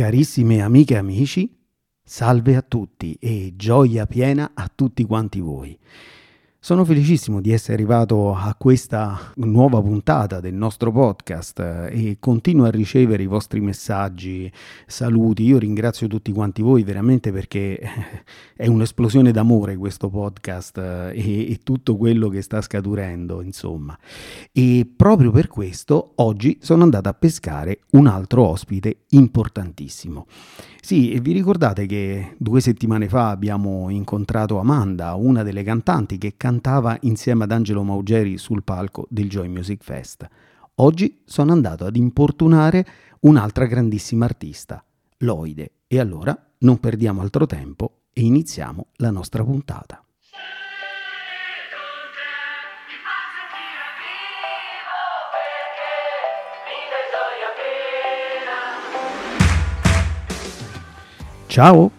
Carissime amiche e amici, salve a tutti e gioia piena a tutti quanti voi. Sono felicissimo di essere arrivato a questa nuova puntata del nostro podcast eh, e continuo a ricevere i vostri messaggi, saluti. Io ringrazio tutti quanti voi veramente perché eh, è un'esplosione d'amore questo podcast eh, e, e tutto quello che sta scaturendo, insomma. E proprio per questo oggi sono andato a pescare un altro ospite importantissimo. Sì, vi ricordate che due settimane fa abbiamo incontrato Amanda, una delle cantanti che cantava insieme ad Angelo Maugeri sul palco del Joy Music Fest. Oggi sono andato ad importunare un'altra grandissima artista, Loide. E allora non perdiamo altro tempo e iniziamo la nostra puntata. Ciao,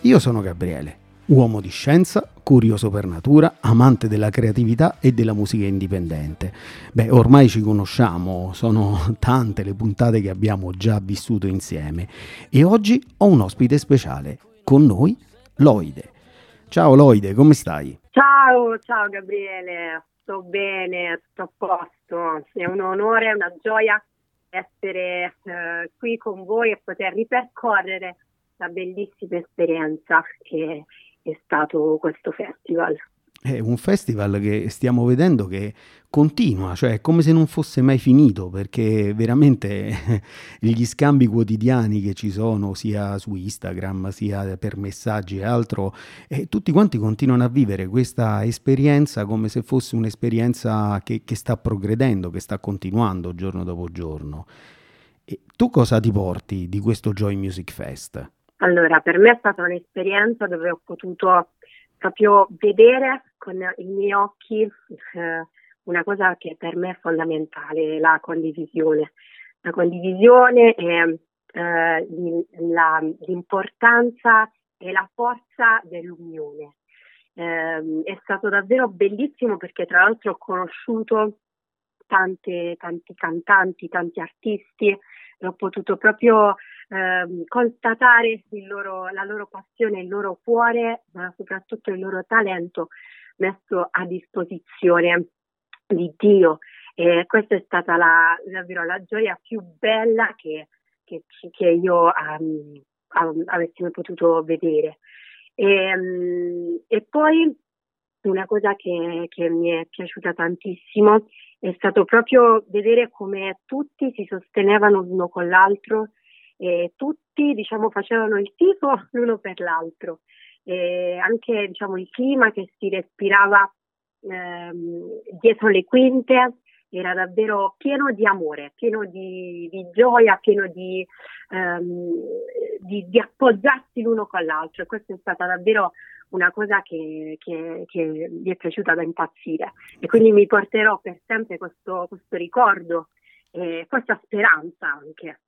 io sono Gabriele, uomo di scienza, curioso per natura, amante della creatività e della musica indipendente. Beh, ormai ci conosciamo, sono tante le puntate che abbiamo già vissuto insieme e oggi ho un ospite speciale, con noi Loide. Ciao Loide, come stai? Ciao, ciao Gabriele, sto bene, sto a posto, è un onore, è una gioia essere eh, qui con voi e poter ripercorrere questa bellissima esperienza che è stato questo festival. È un festival che stiamo vedendo che continua, cioè è come se non fosse mai finito, perché veramente gli scambi quotidiani che ci sono sia su Instagram sia per messaggi e altro, eh, tutti quanti continuano a vivere questa esperienza come se fosse un'esperienza che, che sta progredendo, che sta continuando giorno dopo giorno. E tu cosa ti porti di questo Joy Music Fest? Allora, per me è stata un'esperienza dove ho potuto proprio vedere con i miei occhi eh, una cosa che per me è fondamentale, la condivisione. La condivisione e eh, l'importanza e la forza dell'unione. Eh, è stato davvero bellissimo perché tra l'altro ho conosciuto tante, tanti cantanti, tanti artisti, ho potuto proprio eh, constatare loro, la loro passione, il loro cuore, ma soprattutto il loro talento messo a disposizione di Dio. E questa è stata la, davvero la gioia più bella che, che, che io um, um, avessi potuto vedere. E, um, e poi una cosa che, che, mi è piaciuta tantissimo è stato proprio vedere come tutti si sostenevano l'uno con l'altro e tutti diciamo, facevano il tifo l'uno per l'altro. E anche diciamo, il clima che si respirava ehm, dietro le quinte era davvero pieno di amore, pieno di, di gioia, pieno di, ehm, di, di, appoggiarsi l'uno con l'altro. E questa è stata davvero una cosa che, che, che, mi è piaciuta da impazzire. E quindi mi porterò per sempre questo, questo ricordo e questa speranza anche.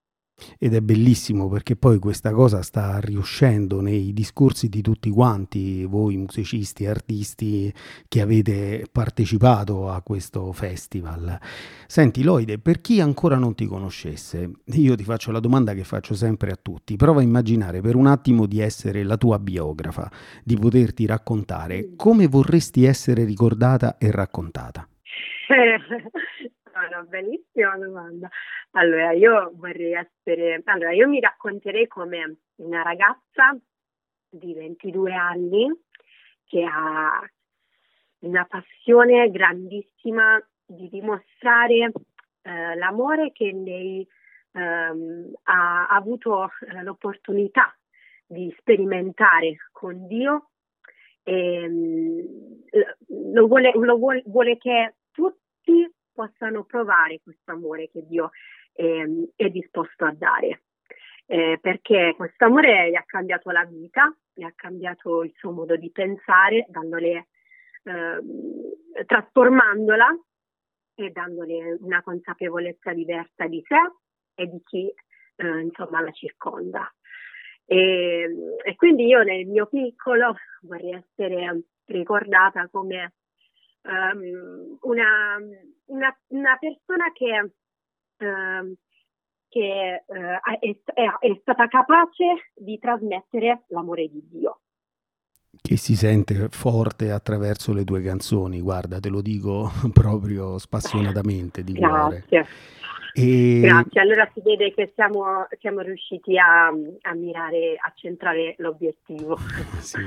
Ed è bellissimo perché poi questa cosa sta riuscendo nei discorsi di tutti quanti, voi musicisti, artisti che avete partecipato a questo festival. Senti Loide, per chi ancora non ti conoscesse, io ti faccio la domanda che faccio sempre a tutti, prova a immaginare per un attimo di essere la tua biografa, di poterti raccontare come vorresti essere ricordata e raccontata. una bellissima domanda. Allora, io vorrei essere, allora, io mi racconterei come una ragazza di 22 anni che ha una passione grandissima di dimostrare eh, l'amore che lei ehm, ha avuto eh, l'opportunità di sperimentare con Dio e ehm, lo vuole, lo vuole, vuole che tutti possano provare questo amore che Dio eh, è disposto a dare. Eh, perché questo amore gli ha cambiato la vita, gli ha cambiato il suo modo di pensare, dandole, eh, trasformandola e dandole una consapevolezza diversa di sé e di chi eh, insomma la circonda. E, e, quindi io nel mio piccolo vorrei essere ricordata come um, una, una, una, persona che, um, che eh, è, è, è stata capace di trasmettere l'amore di Dio che si sente forte attraverso le tue canzoni, guarda, te lo dico proprio spassionatamente di cuore. Grazie. E... Grazie, allora si vede che siamo, siamo riusciti a, a, mirare, a centrare l'obiettivo. sì.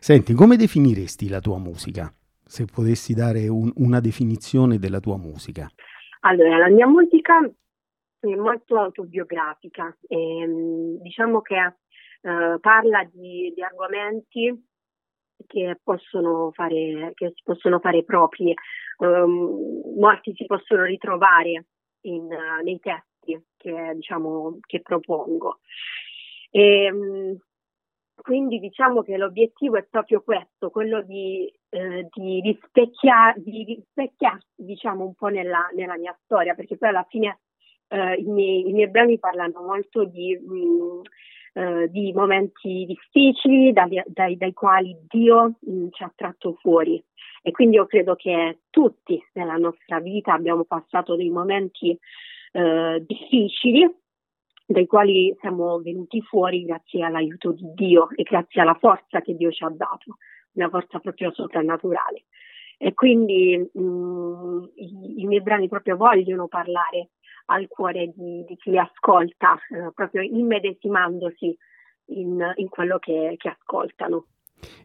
Senti, come definiresti la tua musica? Se potessi dare un, una definizione della tua musica. Allora, la mia musica è molto autobiografica, e, ehm, diciamo che eh, parla di, di, argomenti che possono fare, che si possono fare propri, um, molti si possono ritrovare in, uh, nei testi che, diciamo, che propongo. E, um, quindi diciamo che l'obiettivo è proprio questo, quello di, eh, di, rispecchia, di rispecchiarsi diciamo, un po' nella, nella, mia storia, perché poi alla fine eh, i, miei, i, miei, brani parlano molto di, mh, mm, eh, di momenti difficili dai, dai, dai quali Dio mh, mm, ci ha tratto fuori. E quindi io credo che tutti nella nostra vita abbiamo passato dei momenti eh, difficili dai quali siamo venuti fuori grazie all'aiuto di Dio e grazie alla forza che Dio ci ha dato, una forza proprio soprannaturale. E quindi mh, mm, i, i, miei brani proprio vogliono parlare al cuore di, di chi li ascolta, eh, proprio immedesimandosi in, in quello che, che ascoltano.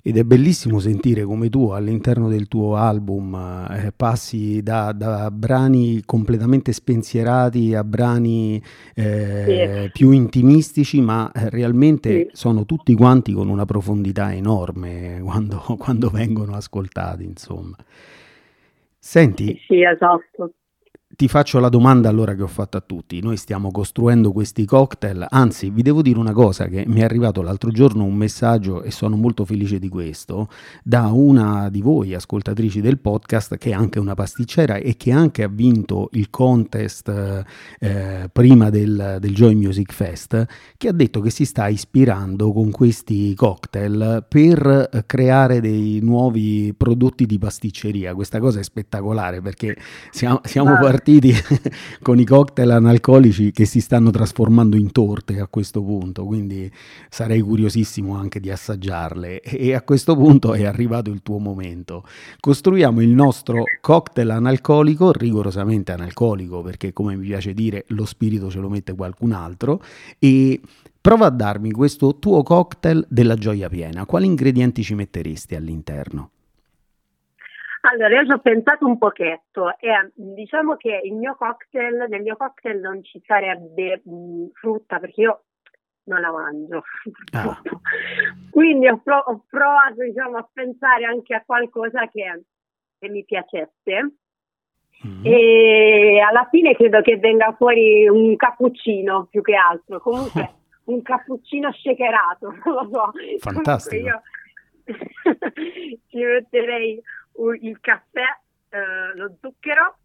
Ed è bellissimo sentire come tu all'interno del tuo album eh, passi da, da, brani completamente spensierati a brani eh, sì. più intimistici, ma eh, realmente sì. sono tutti quanti con una profondità enorme quando, quando vengono ascoltati, insomma. Senti, sì, esatto. Ti faccio la domanda allora che ho fatto a tutti. Noi stiamo costruendo questi cocktail, anzi vi devo dire una cosa che mi è arrivato l'altro giorno un messaggio e sono molto felice di questo, da una di voi ascoltatrici del podcast che è anche una pasticcera e che anche ha vinto il contest eh, prima del, del Joy Music Fest, che ha detto che si sta ispirando con questi cocktail per creare dei nuovi prodotti di pasticceria. Questa cosa è spettacolare perché siamo, siamo partiti partiti con i cocktail analcolici che si stanno trasformando in torte a questo punto, quindi sarei curiosissimo anche di assaggiarle. E a questo punto è arrivato il tuo momento. Costruiamo il nostro cocktail analcolico, rigorosamente analcolico, perché come mi piace dire lo spirito ce lo mette qualcun altro, e prova a darmi questo tuo cocktail della gioia piena. Quali ingredienti ci metteresti all'interno? Allora, io ci ho pensato un pochetto e diciamo che il mio cocktail, nel mio cocktail non ci sarebbe mh, frutta perché io non la mangio. Ah. Quindi ho, prov- ho provato diciamo, a pensare anche a qualcosa che, che mi piacesse. Mm. E alla fine credo che venga fuori un cappuccino più che altro. Comunque un cappuccino shakerato, non lo so. Fantastico. io ci metterei il caffè, eh, lo zucchero,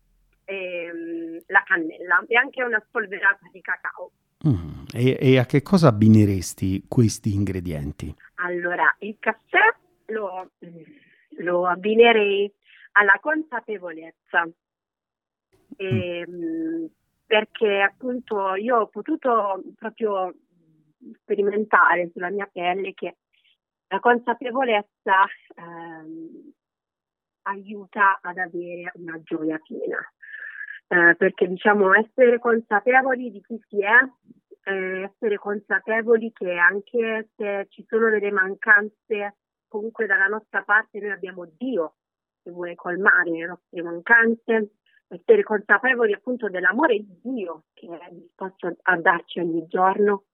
e, mm, la cannella e anche una spolverata di cacao. Mm. E, e, a che cosa abbineresti questi ingredienti? Allora, il caffè lo, lo abbinerei alla consapevolezza. E, mm. Perché appunto io ho potuto proprio sperimentare sulla mia pelle che la consapevolezza ehm, aiuta ad avere una gioia piena. Eh, perché diciamo essere consapevoli di chi si è, eh, essere consapevoli che anche se ci sono delle mancanze, comunque dalla nostra parte noi abbiamo Dio che vuole colmare le nostre mancanze, essere consapevoli appunto dell'amore di Dio che è disposto a darci ogni giorno.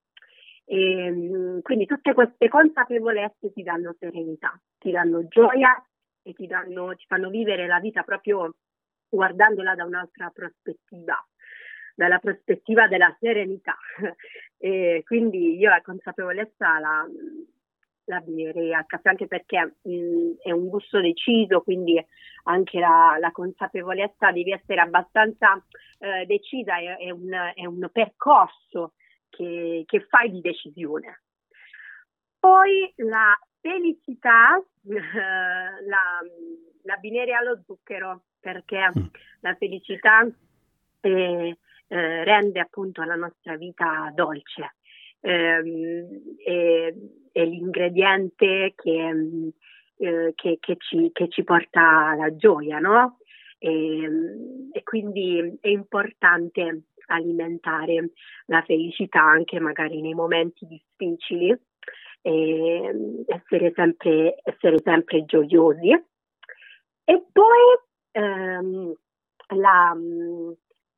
E, ehm, quindi tutte queste consapevolezze ti danno serenità, ti danno gioia e ti, danno, ti fanno vivere la vita proprio guardandola da un'altra prospettiva, dalla prospettiva della serenità. e quindi io la consapevolezza la, la abbierei al caffè anche perché mh, è un gusto deciso, quindi anche la, la consapevolezza devi essere abbastanza eh, decisa, è, è, un, è, un, percorso che, che fai di decisione. Poi la felicità eh, la, l'abbinare allo zucchero perché mm. la felicità è, eh, rende appunto la nostra vita dolce. Ehm, è, è, l'ingrediente che, eh, che, che, ci, che, ci, porta alla gioia, no? E, e quindi è importante alimentare la felicità anche magari nei momenti difficili essere sempre, essere sempre gioiosi. E poi ehm, la,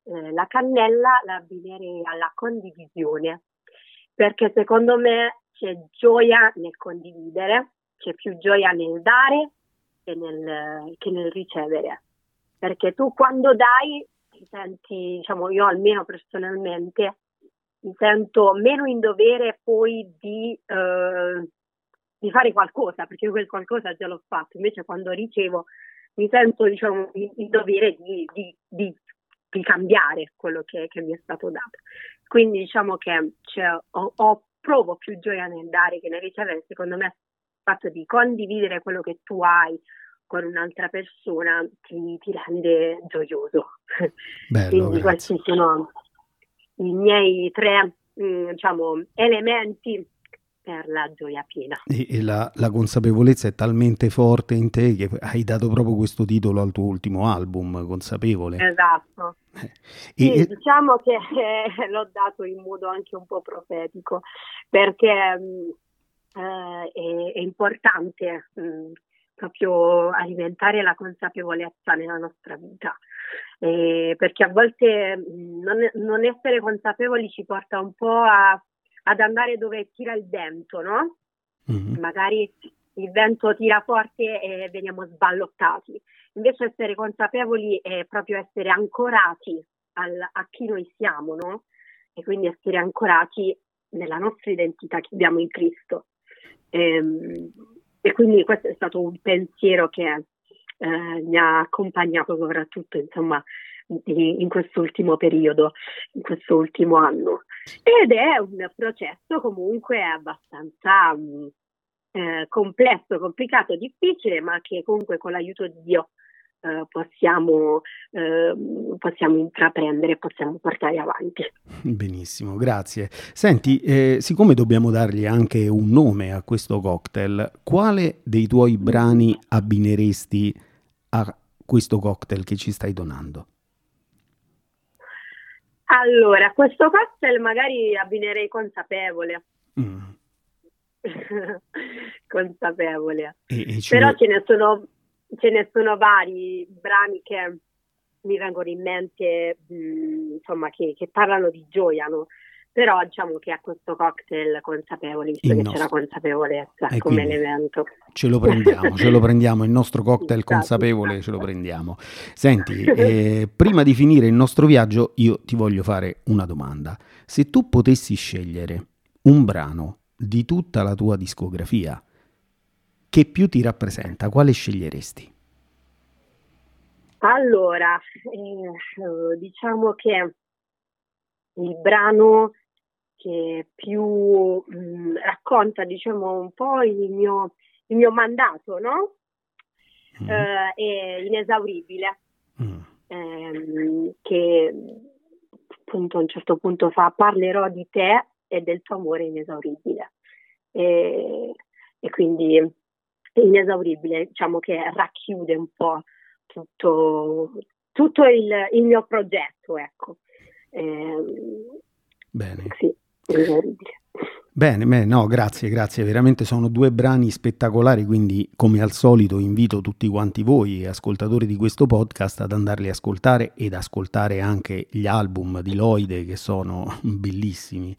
eh, la cannella la abbinerei alla condivisione, perché secondo me c'è gioia nel condividere, c'è più gioia nel dare che nel, che nel ricevere. Perché tu quando dai ti senti, diciamo io almeno personalmente, mi sento meno in dovere poi di, eh, di fare qualcosa, perché quel qualcosa già l'ho fatto, invece quando ricevo mi sento diciamo, in dovere di, di, di, di cambiare quello che, che, mi è stato dato. Quindi diciamo che cioè, ho, ho, provo più gioia nel dare che nel ricevere, secondo me il fatto di condividere quello che tu hai con un'altra persona ti, ti rende gioioso. Bello, Quindi grazie. questi sono i miei tre mm, diciamo, elementi per la gioia piena. E, e la, la, consapevolezza è talmente forte in te che hai dato proprio questo titolo al tuo ultimo album, consapevole. Esatto. Eh. Sì, e, diciamo che eh, l'ho dato in modo anche un po' profetico, perché mh, mm, eh, è, è, importante mh, mm, proprio alimentare la consapevolezza nella nostra vita. Eh, perché a volte non, non essere consapevoli ci porta un po' a ad andare dove tira il vento, no? Mm-hmm. Magari il vento tira forte e veniamo sballottati. Invece essere consapevoli è proprio essere ancorati al, a chi noi siamo, no? E quindi essere ancorati nella nostra identità che abbiamo in Cristo. E, ehm, e quindi questo è stato un pensiero che eh, mi ha accompagnato soprattutto, insomma, in quest'ultimo periodo, in questo ultimo anno. Ed è un processo comunque abbastanza mm, eh, complesso, complicato, difficile, ma che comunque con l'aiuto di Dio eh, possiamo, eh, possiamo intraprendere, possiamo portare avanti. Benissimo, grazie. Senti, eh, siccome dobbiamo dargli anche un nome a questo cocktail, quale dei tuoi brani abbineresti a questo cocktail che ci stai donando? Allora, questo cocktail magari abbinerei consapevole. Mm. consapevole. E, e Però ce ne, sono, ce ne sono vari brani che mi vengono in mente, mh, mm, insomma, che, che, parlano di gioia, no? però diciamo che a questo cocktail consapevole, visto il che nostro. c'è la consapevolezza e come elemento. Ce lo prendiamo, ce lo prendiamo, il nostro cocktail esatto, consapevole ce lo prendiamo. Senti, eh, prima di finire il nostro viaggio io ti voglio fare una domanda. Se tu potessi scegliere un brano di tutta la tua discografia che più ti rappresenta, quale sceglieresti? Allora, eh, diciamo che il brano che più mh, racconta diciamo un po' il mio, il mio mandato, no? Mm. Eh, è inesauribile, mm. ehm, che appunto a un certo punto fa parlerò di te e del tuo amore inesauribile. E, e quindi inesauribile, diciamo che racchiude un po' tutto, tutto il, il mio progetto, ecco. Eh, Bene. Sì, Bene, bene, no, grazie, grazie. Veramente sono due brani spettacolari, quindi come al solito invito tutti quanti voi, ascoltatori di questo podcast, ad andarli a ascoltare ed ascoltare anche gli album di Loide che sono bellissimi.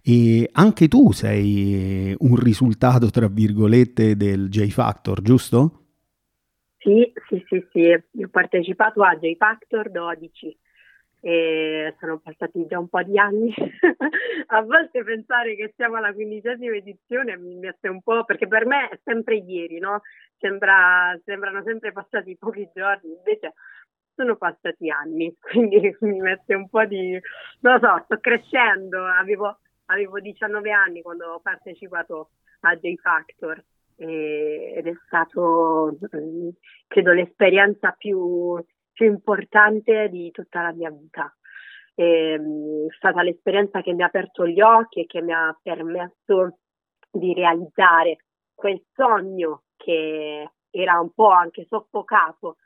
E anche tu sei un risultato, tra virgolette, del J Factor, giusto? Sì, sì, sì, sì. Ho partecipato a J Factor 12 e sono passati già un po' di anni. a volte pensare che siamo alla quindicesima edizione mi mette un po', perché per me è sempre ieri, no? Sembra, sembrano sempre passati pochi giorni, invece sono passati anni, quindi mi mette un po' di... non lo so, sto crescendo, avevo, avevo 19 anni quando ho partecipato a J Factor ed è stato, mm, credo, l'esperienza più più importante di tutta la mia vita. è stata l'esperienza che mi ha aperto gli occhi e che mi ha permesso di realizzare quel sogno che era un po' anche soffocato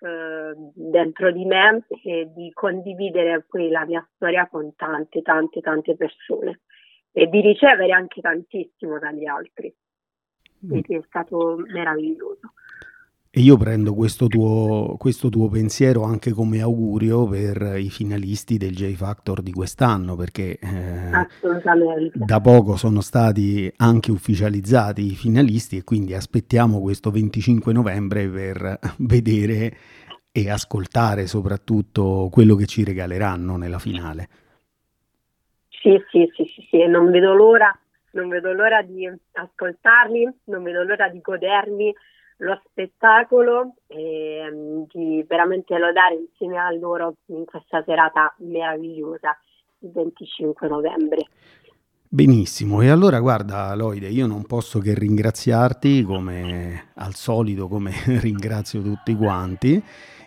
eh, dentro di me e di condividere poi la mia storia con tante, tante, tante persone e di ricevere anche tantissimo dagli altri. Quindi è stato meraviglioso. E io prendo questo tuo, questo tuo, pensiero anche come augurio per i finalisti del J Factor di quest'anno, perché eh, da poco sono stati anche ufficializzati i finalisti e quindi aspettiamo questo 25 novembre per vedere e ascoltare soprattutto quello che ci regaleranno nella finale. Sì, sì, sì, sì, sì. non vedo l'ora, non vedo l'ora di ascoltarli, non vedo l'ora di godermi lo spettacolo e um, di veramente lodare insieme a loro in questa serata meravigliosa il 25 novembre. Benissimo, e allora guarda Loide, io non posso che ringraziarti come al solito, come ringrazio tutti quanti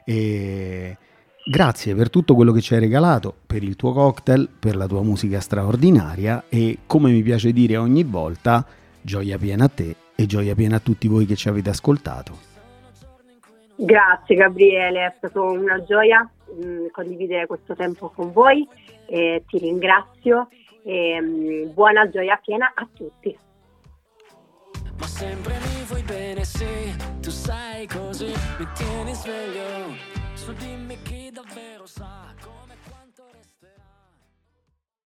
e grazie per tutto quello che ci hai regalato, per il tuo cocktail, per la tua musica straordinaria e come mi piace dire ogni volta, gioia piena a te e gioia piena a tutti voi che ci avete ascoltato. Grazie Gabriele, è stata una gioia mh, mm, condividere questo tempo con voi, eh, ti ringrazio e mh, mm, buona gioia piena a tutti. Ma sempre mi vuoi bene se tu sai così, mi tieni sveglio, su dimmi chi davvero sa.